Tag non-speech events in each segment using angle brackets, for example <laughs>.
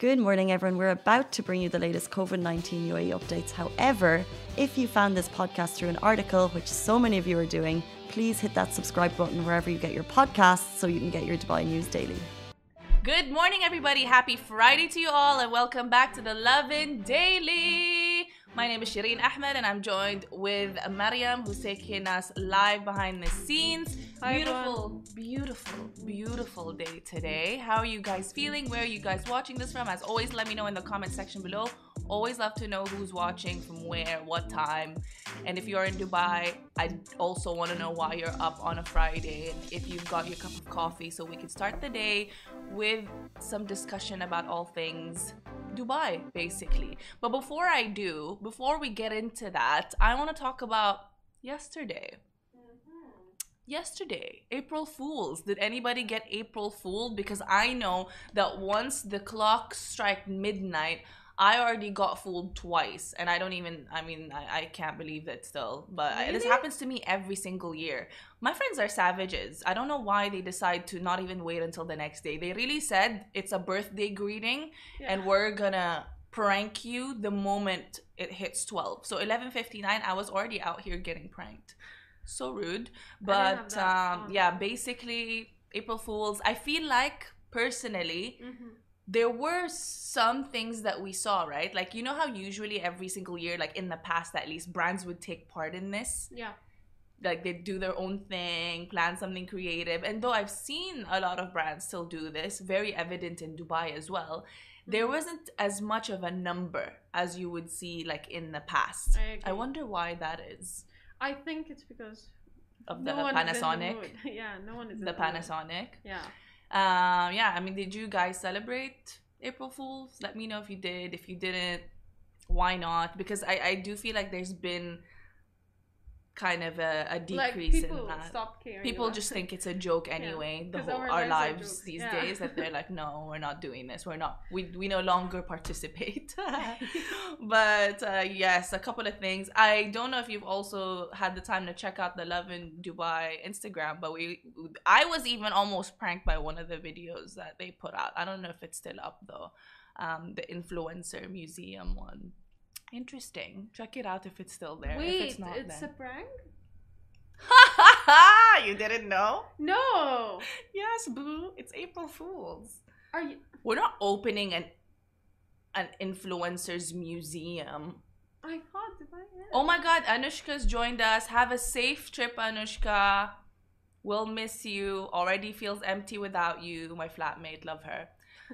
Good morning, everyone. We're about to bring you the latest COVID 19 UAE updates. However, if you found this podcast through an article, which so many of you are doing, please hit that subscribe button wherever you get your podcasts so you can get your Dubai news daily. Good morning, everybody. Happy Friday to you all, and welcome back to the Lovin Daily. My name is Shireen Ahmed, and I'm joined with Mariam, who's taking us live behind the scenes. Hi, beautiful, beautiful, beautiful day today. How are you guys feeling? Where are you guys watching this from? As always, let me know in the comment section below. Always love to know who's watching, from where, what time. And if you're in Dubai, I also want to know why you're up on a Friday and if you've got your cup of coffee so we can start the day with some discussion about all things Dubai, basically. But before I do, before we get into that, I want to talk about yesterday. Yesterday, April Fools. Did anybody get April Fooled? Because I know that once the clock struck midnight, I already got fooled twice, and I don't even. I mean, I, I can't believe it still. But I- this happens to me every single year. My friends are savages. I don't know why they decide to not even wait until the next day. They really said it's a birthday greeting, and we're gonna prank you the moment it hits 12. So 11:59, I was already out here getting pranked. So rude. But um, on. yeah, basically April Fools. I feel like personally Mm-hmm. There were some things that we saw, right? Like you know how usually every single year, like in the past at least, brands would take part in this. Yeah. Like they do their own thing, plan something creative. And though I've seen a lot of brands still do this, very evident in Dubai as well, there Mhm. wasn't as much of a number as you would see like in the past. I I wonder why that is. I think it's because Of the no in the Panasonic. <laughs> yeah, no one is The. Panasonic. Yeah. Um, yeah, I mean, did you guys celebrate April Fools? Let me know if you did. If you didn't, why not? Because I, I do feel like there's been kind of a, a Like decrease people in that. stop caring. People just think it's a joke anyway. The 'Cause whole our our lives lives these Yeah. days that they're like, no, we're not doing this. We're not. We we no longer participate. <laughs> but uh, yes, a couple of things. I don't know if you've also had the time to check out the Lovin Dubai Instagram, but we I was even almost pranked by one of the videos that they put out. I don't know if it's still up though. Um, the influencer museum one. Interesting. Check it out if it's still there. if Wait, it's not, it's a then. prank? <laughs> you didn't know? No. Yes, boo. It's April Fools. Are you? We're not opening an an influencers museum. I thought if I. Yeah. Oh my god, Anushka's joined us. Have a safe trip, Anushka. We'll miss you. Already feels empty without you. My flatmate, love her.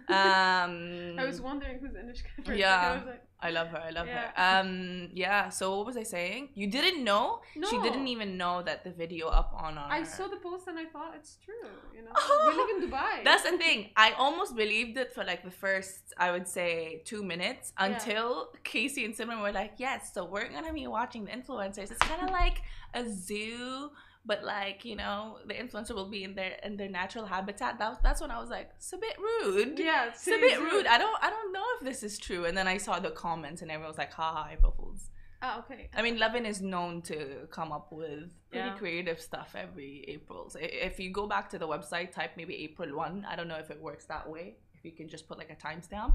Um <laughs> I was wondering who's Anushka. for a second. Yeah. I like, I love her. I love Yeah. her. Um yeah, so what was I saying? You didn't know? no. She didn't even know that the video up on our I saw the post and I thought it's true. You know, Oh, <laughs> we live in Dubai. That's the thing. I almost believed it for like the first, I would say, two minutes Yeah. until Casey and Simran were like, "Yes, so we're gonna be watching the influencers. It's kind of like a zoo, but like you know, the influencer will be in their in their natural habitat." That that's when I was like, "It's a bit rude." yeah, It's a bit rude. I don't I don't know if this is true. And then I saw the comments and everyone was like, "Ha ha, April Fools." Ah, okay. I mean, Lovin is known to come up with pretty Yeah. creative stuff every April. So if you go back to the website, type maybe April 1. I don't know if it works that way. If you can just put like a timestamp,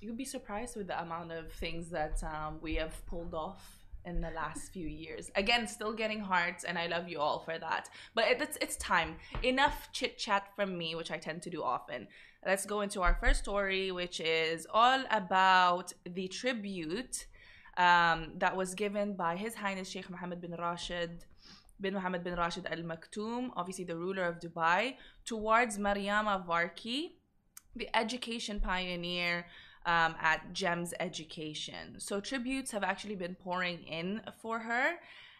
you'd be surprised with the amount of things that um, we have pulled off in the last few years. Again, still getting hearts, and I love you all for that. But it, it's, it's time. Enough chit chat from me, which I tend to do often. Let's go into our first story, which is all about the tribute um, that was given by His Highness Sheikh Mohammed bin Rashid bin Mohammed bin Rashid Al Maktoum, obviously the ruler of Dubai, towards Mariamma Varkey, the education pioneer um, at GEMS Education. So tributes have actually been pouring in for her.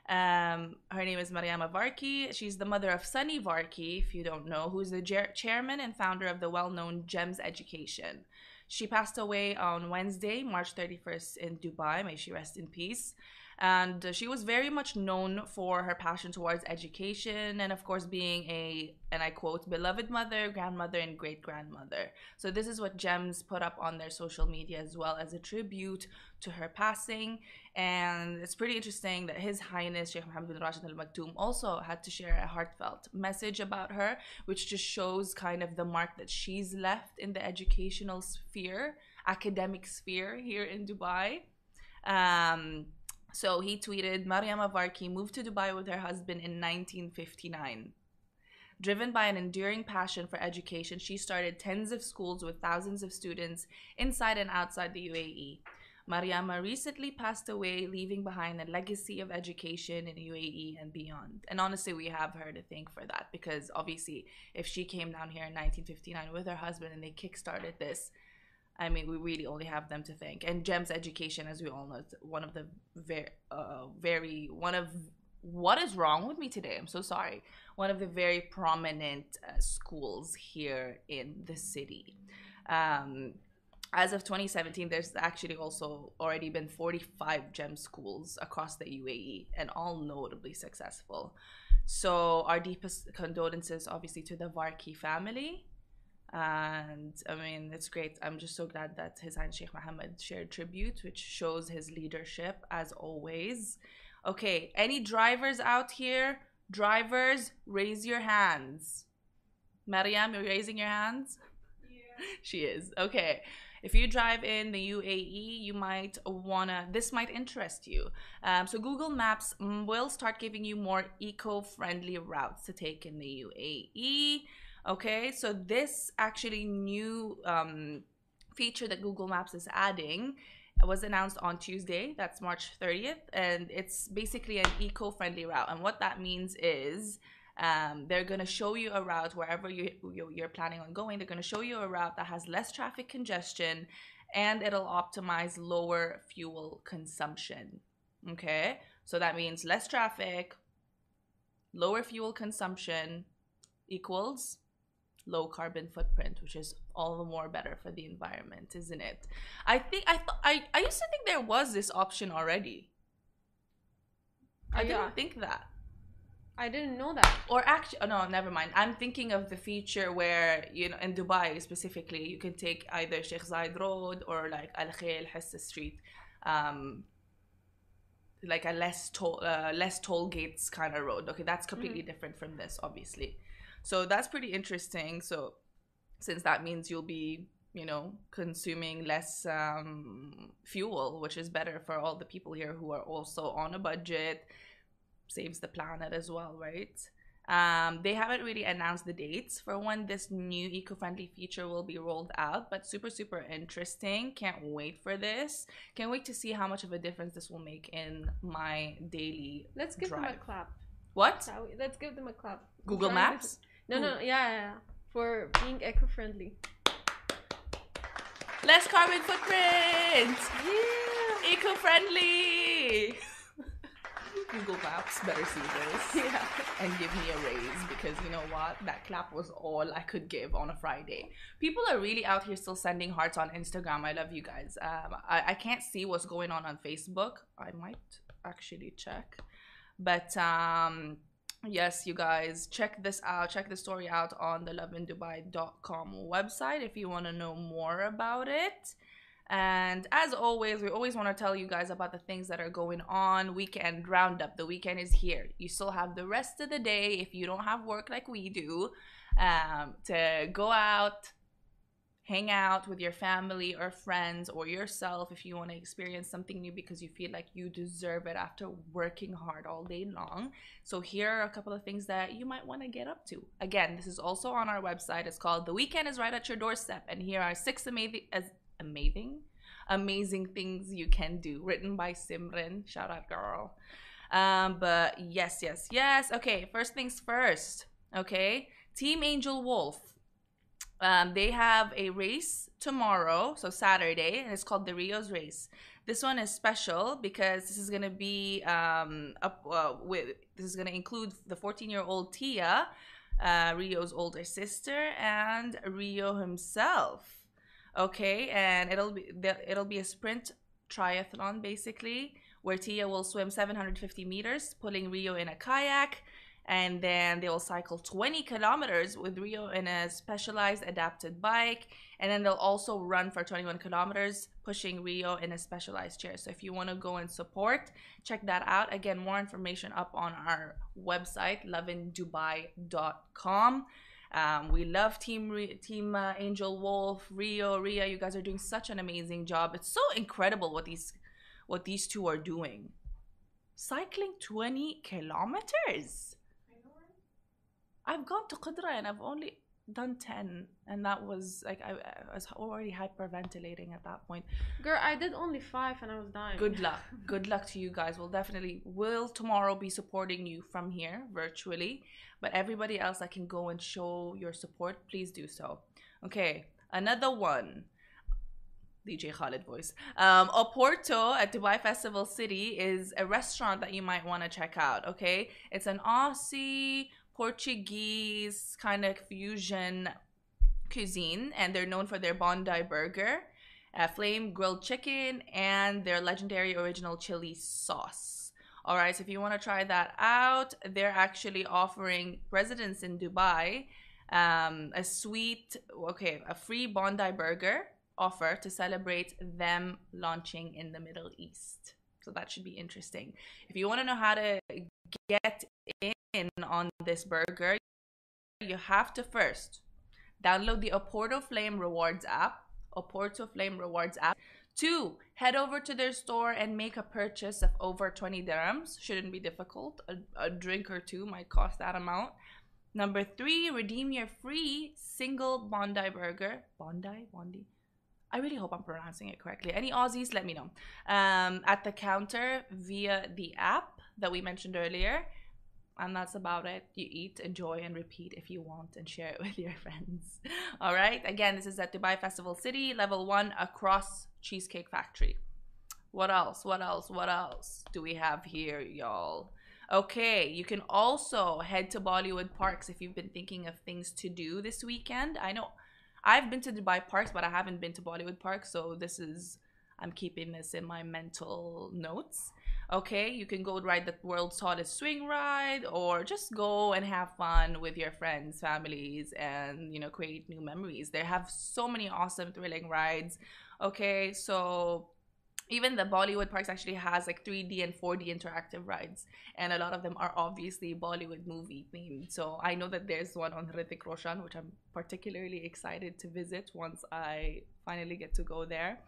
Um, her name is Mariamma Varkey. She's the mother of Sunny Varkey, if you don't know, who's the chairman and founder of the well-known GEMS Education. She passed away on Wednesday, March 31st in Dubai. May she rest in peace. And she was very much known for her passion towards education and of course being a and i quote beloved mother grandmother and great grandmother so this is what gems put up on their social media as well as a tribute to her passing. And it's pretty interesting that his highness sheikh mohammed bin rashid al maktoum also had to share a heartfelt message about her which just shows kind of the mark that she's left in the educational sphere academic sphere here in dubai. Um, so he tweeted Mariamma Varkey moved to Dubai with her husband in 1959. Driven by an enduring passion for education, she started tens of schools with thousands of students inside and outside the UAE. Mariamma recently passed away, leaving behind a legacy of education in UAE and beyond. And honestly, we have her to thank for that because obviously, if she came down here in 1959 with her husband and they kickstarted this, I mean, we really only have them to thank. And GEMS Education, as we all know, is one of the very, uh, very one of what is wrong with me today? I'm so sorry. One of the very prominent uh, schools here in the city. Um, as of 2017, there's actually also already been 45 GEM schools across the UAE and all notably successful. So, our deepest condolences, obviously, to the Varkey family and I mean it's great. I'm just so glad that His Highness Sheikh Mohammed shared tribute, which shows his leadership as always. Okay, any drivers out here? Drivers, raise your hands. Mariam, you're raising your hands? Yeah. she is. Okay. If you drive in the UAE, you might wanna, this might interest you. Um, so, Google Maps will start giving you more eco friendly routes to take in the UAE. Okay, so this actually new um, feature that Google Maps is adding was announced on Tuesday, that's March 30th, and it's basically an eco friendly route. And what that means is um, they're going to show you a route wherever you, you're planning on going. They're going to show you a route that has less traffic congestion and it'll optimize lower fuel consumption. Okay, so that means less traffic, lower fuel consumption equals low carbon footprint, which is all the more better for the environment, isn't it? I think I thought I, I used to think there was this option already. I yeah. didn't think that. I didn't know that. Or actually, oh, no, never mind. I'm thinking of the feature where you know in Dubai specifically, you can take either Sheikh Zayed Road or like Al Khail Hessa Street, um, like a less toll, uh, less toll gates kind of road. Okay, that's completely mm-hmm. different from this, obviously. So that's pretty interesting. So since that means you'll be, you know, consuming less um, fuel, which is better for all the people here who are also on a budget, saves the planet as well, right? Um, they haven't really announced the dates for when this new eco-friendly feature will be rolled out, but super super interesting. Can't wait for this. Can't wait to see how much of a difference this will make in my daily. Let's give drive. them a clap. What? Let's give them a clap. Google Maps. No, no, yeah, yeah, for being eco-friendly. Less carbon footprint. Yeah. Eco-friendly. <laughs> Google Maps better see this <laughs> yeah. and give me a raise because you know what? That clap was all I could give on a Friday. People are really out here still sending hearts on Instagram. I love you guys. Um, I, I can't see what's going on on Facebook. I might actually check. But um, yes you guys check this out check the story out on the lovindubai.com website if you want to know more about it. And as always we always want to tell you guys about the things that are going on. Weekend roundup the weekend is here. You still have the rest of the day if you don't have work like we do um, to go out hang out with your family or friends or yourself if you want to experience something new because you feel like you deserve it after working hard all day long. So here are a couple of things that you might want to get up to. Again, this is also on our website. It's called The Weekend is Right at Your Doorstep and here are six amazing amazing amazing things you can do written by Simran. Shout out girl. Um but yes, yes, yes. Okay, first things first. Okay? Team Angel Wolf um, they have a race tomorrow, so Saturday, and it's called the Rios Race. This one is special because this is gonna be um, up uh, with this is gonna include the 14-year-old Tia, uh, Rio's older sister, and Rio himself. Okay, and it'll be it'll be a sprint triathlon basically where Tia will swim 750 meters, pulling Rio in a kayak. And then they will cycle 20 kilometers with Rio in a specialized adapted bike. And then they'll also run for 21 kilometers, pushing Rio in a specialized chair. So if you want to go and support, check that out. Again, more information up on our website, lovindubai.com. Um, we love Team Re- Team uh, Angel Wolf, Rio, Ria. You guys are doing such an amazing job. It's so incredible what these what these two are doing. Cycling 20 kilometers. I've gone to Qudra and I've only done 10 and that was like I, I was already hyperventilating at that point Girl, I did only five and I was dying. good luck <laughs> good luck to you guys we'll definitely will tomorrow be supporting you from here virtually but everybody else that can go and show your support please do so okay another one DJ Khaled voice. Um, Oporto at Dubai Festival City is a restaurant that you might want to check out. Okay, it's an Aussie Portuguese kind of fusion cuisine, and they're known for their Bondi burger, uh, flame grilled chicken, and their legendary original chili sauce. All right, so if you want to try that out, they're actually offering residents in Dubai um, a sweet, okay, a free Bondi burger offer to celebrate them launching in the Middle East. So that should be interesting. If you want to know how to get in on this burger, you have to first download the Oporto Flame Rewards app. Oporto Flame Rewards app. Two, head over to their store and make a purchase of over 20 dirhams. Shouldn't be difficult. A, a drink or two might cost that amount. Number three, redeem your free single Bondi burger. Bondi? Bondi? I really hope I'm pronouncing it correctly. Any Aussies, let me know. Um, at the counter via the app that we mentioned earlier. And that's about it. You eat, enjoy, and repeat if you want, and share it <laughs> with your friends. All right. Again, this is at Dubai Festival City, level one, across Cheesecake Factory. What else? What else? What else do we have here, y'all? Okay, you can also head to Bollywood Parks if you've been thinking of things to do this weekend. I know I've been to Dubai parks, but I haven't been to Bollywood parks, so this is I'm keeping this in my mental notes. Okay, you can go ride the world's tallest swing ride, or just go and have fun with your friends, families, and you know create new memories. They have so many awesome, thrilling rides. Okay, so even the Bollywood parks actually has like 3D and 4D interactive rides, and a lot of them are obviously Bollywood movie themed. So I know that there's one on Hrithik Roshan, which I'm particularly excited to visit once I finally get to go there.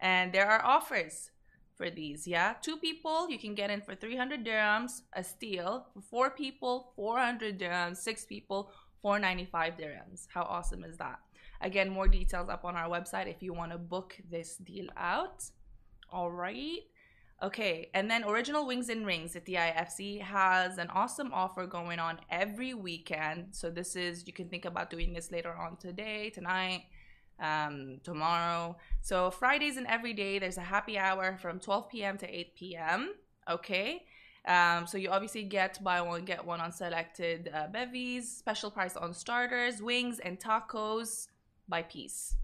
And there are offers for these. Yeah, two people you can get in for 300 dirhams, a steal. Four people, 400 dirhams. Six people, 495 dirhams. How awesome is that? Again, more details up on our website if you want to book this deal out. All right. Okay, and then Original Wings and Rings at the IFC has an awesome offer going on every weekend. So this is you can think about doing this later on today, tonight, um, tomorrow. So Fridays and every day there's a happy hour from 12 p.m. to 8 p.m. Okay. Um, so you obviously get buy one get one on selected uh, bevies, special price on starters, wings, and tacos by piece.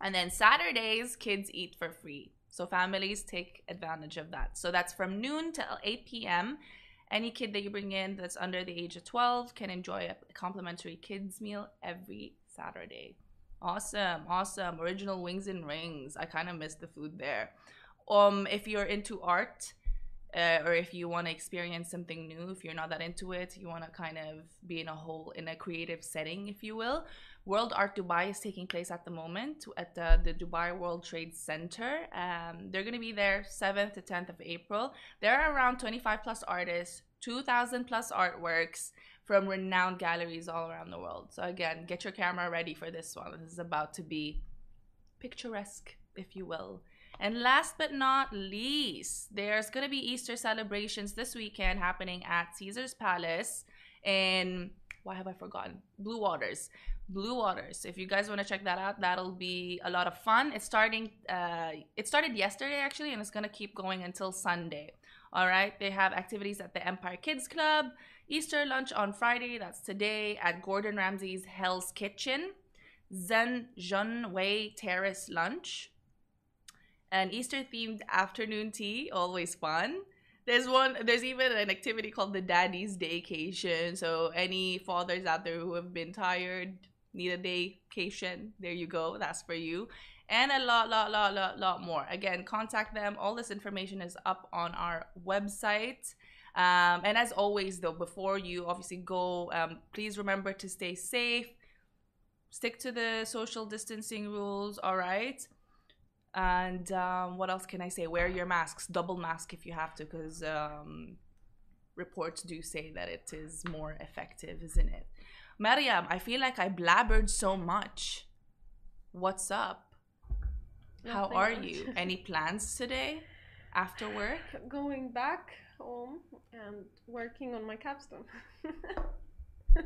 And then Saturdays, kids eat for free. So families take advantage of that. So that's from noon till 8 p.m. Any kid that you bring in that's under the age of 12 can enjoy a complimentary kids meal every Saturday. Awesome, awesome. Original wings and rings. I kind of miss the food there. Um, if you're into art, uh, or if you want to experience something new, if you're not that into it, you want to kind of be in a whole in a creative setting, if you will. World Art Dubai is taking place at the moment at the, the Dubai World Trade Center. Um, they're going to be there 7th to 10th of April. There are around 25 plus artists, 2,000 plus artworks from renowned galleries all around the world. So, again, get your camera ready for this one. This is about to be picturesque, if you will. And last but not least, there's going to be Easter celebrations this weekend happening at Caesar's Palace in, why have I forgotten? Blue Waters. Blue Waters. If you guys want to check that out, that'll be a lot of fun. It's starting. Uh, it started yesterday actually, and it's gonna keep going until Sunday. All right. They have activities at the Empire Kids Club. Easter lunch on Friday. That's today at Gordon Ramsay's Hell's Kitchen. Zen Jun Wei Terrace lunch. an Easter themed afternoon tea, always fun. There's one. There's even an activity called the Daddy's Daycation. So any fathers out there who have been tired, need a daycation, there you go. That's for you. And a lot, lot, lot, lot, lot more. Again, contact them. All this information is up on our website. Um, and as always, though, before you obviously go, um, please remember to stay safe. Stick to the social distancing rules. All right. And um, what else can I say? Wear your masks, double mask if you have to, because um, reports do say that it is more effective, isn't it? Mariam, I feel like I blabbered so much. What's up? How Nothing are much. you? <laughs> Any plans today after work? Going back home and working on my capstone. <laughs>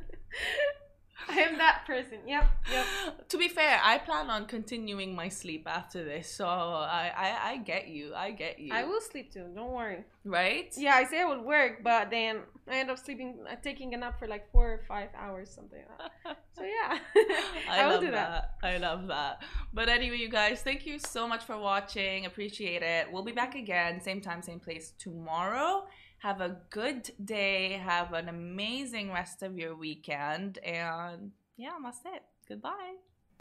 <laughs> I am that person. Yep, yep. to be fair, I plan on continuing my sleep after this, so I, I, I get you. I get you. I will sleep too. Don't worry. Right? Yeah, I say I will work, but then I end up sleeping, uh, taking a nap for like four or five hours, something like that. <laughs> So yeah, <laughs> I, will love do that. I love that. But anyway, you guys, thank you so much for watching. Appreciate it. We'll be back again, same time, same place tomorrow. Have a good day. Have an amazing rest of your weekend. And yeah, that's it. Goodbye.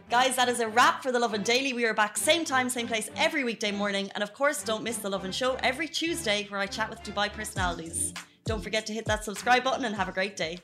Guys, that is a wrap for The Lovin Daily. We are back same time, same place every weekday morning. And of course, don't miss The Lovin Show every Tuesday where I chat with Dubai personalities. Don't forget to hit that subscribe button and have a great day.